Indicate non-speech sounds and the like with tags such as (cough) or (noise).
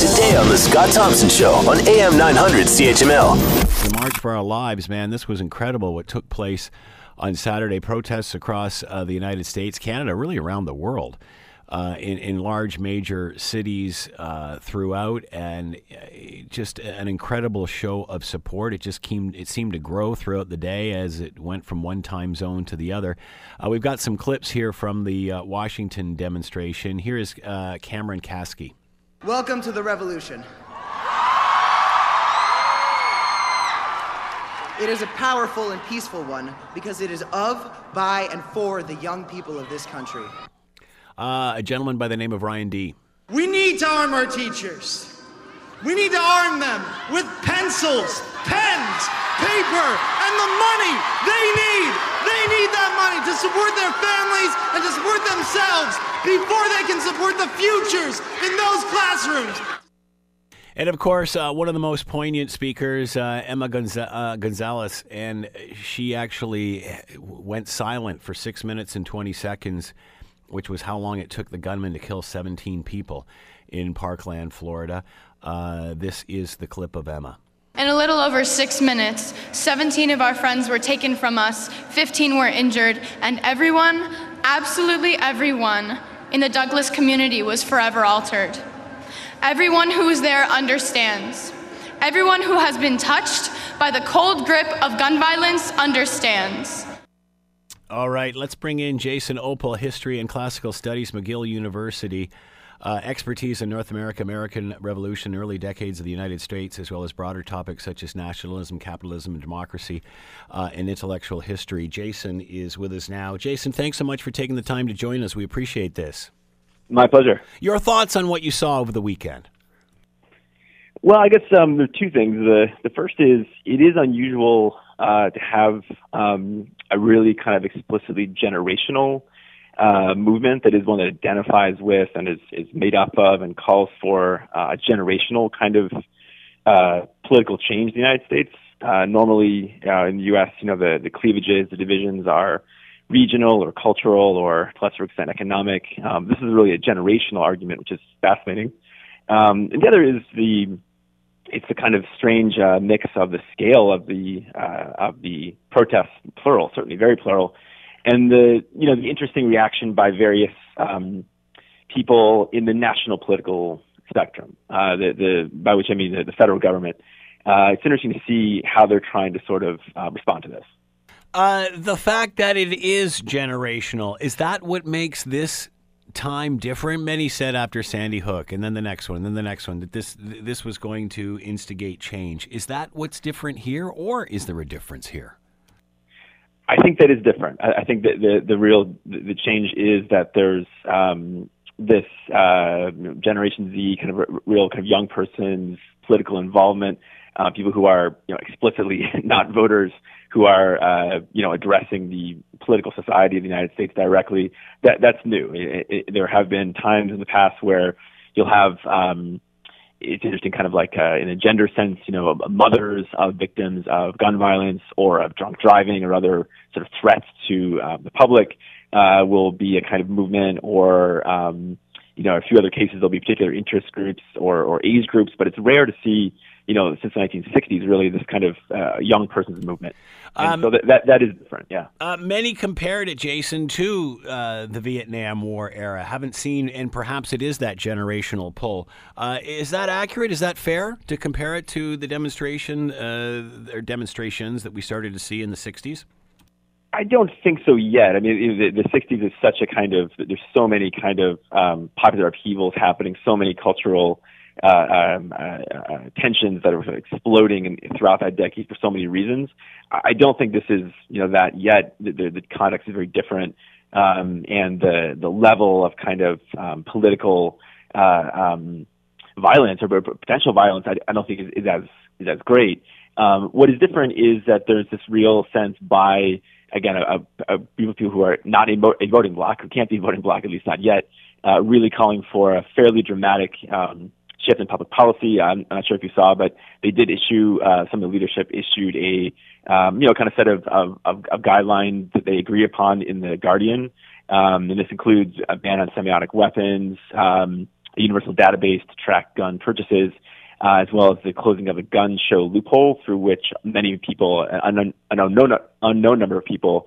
Today on The Scott Thompson Show on AM 900 CHML. The March for Our Lives, man, this was incredible what took place on Saturday. Protests across uh, the United States, Canada, really around the world. Uh, in, in large major cities uh, throughout, and uh, just an incredible show of support. It just came, it seemed to grow throughout the day as it went from one time zone to the other. Uh, we've got some clips here from the uh, Washington demonstration. Here is uh, Cameron Kasky. Welcome to the revolution. It is a powerful and peaceful one because it is of, by, and for the young people of this country. Uh, a gentleman by the name of Ryan D. We need to arm our teachers. We need to arm them with pencils, pens, paper, and the money they need. Money to support their families and to support themselves before they can support the futures in those classrooms. And of course, uh, one of the most poignant speakers, uh, Emma Gonza- uh, Gonzalez, and she actually went silent for six minutes and 20 seconds which was how long it took the gunman to kill 17 people in Parkland, Florida. Uh, this is the clip of Emma. In a little over six minutes, 17 of our friends were taken from us, 15 were injured, and everyone, absolutely everyone, in the Douglas community was forever altered. Everyone who was there understands. Everyone who has been touched by the cold grip of gun violence understands. All right, let's bring in Jason Opal, History and Classical Studies, McGill University. Uh, expertise in North America, American Revolution, early decades of the United States, as well as broader topics such as nationalism, capitalism, and democracy, uh, and intellectual history. Jason is with us now. Jason, thanks so much for taking the time to join us. We appreciate this. My pleasure. Your thoughts on what you saw over the weekend? Well, I guess um, there are two things. The the first is it is unusual uh, to have um, a really kind of explicitly generational uh, movement that is one that identifies with and is, is made up of and calls for uh, a generational kind of uh, political change in the United States. Uh, normally uh, in the U.S., you know, the, the cleavages, the divisions are regional or cultural or to lesser extent economic. Um, this is really a generational argument, which is fascinating. Um, and the other is the it's a kind of strange uh, mix of the scale of the uh, of the protests, plural, certainly very plural, and the you know the interesting reaction by various um, people in the national political spectrum, uh, the, the by which I mean the, the federal government. Uh, it's interesting to see how they're trying to sort of uh, respond to this. Uh, the fact that it is generational is that what makes this time different? Many said after Sandy Hook, and then the next one, and then the next one, that this this was going to instigate change. Is that what's different here, or is there a difference here? I think that is different. I, I think that the the real the change is that there's um, this uh, Generation Z kind of r- real kind of young person's political involvement, uh, people who are you know explicitly (laughs) not voters who are uh, you know addressing the political society of the United States directly. That that's new. It, it, there have been times in the past where you'll have um, it's interesting, kind of like uh, in a gender sense, you know, mothers of victims of gun violence or of drunk driving or other sort of threats to uh, the public uh, will be a kind of movement or um, you know, a few other cases there'll be particular interest groups or, or age groups, but it's rare to see you know, since the 1960s, really this kind of uh, young person's movement. Um, so that, that, that is different, yeah. Uh, many compared it, Jason, to uh, the Vietnam War era. Haven't seen, and perhaps it is that generational pull. Uh, is that accurate? Is that fair to compare it to the demonstration uh, or demonstrations that we started to see in the 60s? I don't think so yet. I mean, the, the 60s is such a kind of, there's so many kind of um, popular upheavals happening, so many cultural uh, um, uh, uh, tensions that are exploding in, throughout that decade for so many reasons. I don't think this is you know that yet. The, the, context is very different, um, and the the level of kind of um, political uh, um, violence or potential violence, I, I don't think is, is as is as great. Um, what is different is that there's this real sense by again a, a, a group of people who are not a, a voting bloc, who can't be a voting bloc at least not yet, uh, really calling for a fairly dramatic um, shift in public policy. I'm not sure if you saw, but they did issue uh, some of the leadership issued a um, you know kind of set of, of, of, of guidelines that they agree upon in the Guardian, um, and this includes a ban on semi-automatic weapons. Um, a universal database to track gun purchases, uh, as well as the closing of a gun show loophole through which many people, an unknown, unknown number of people,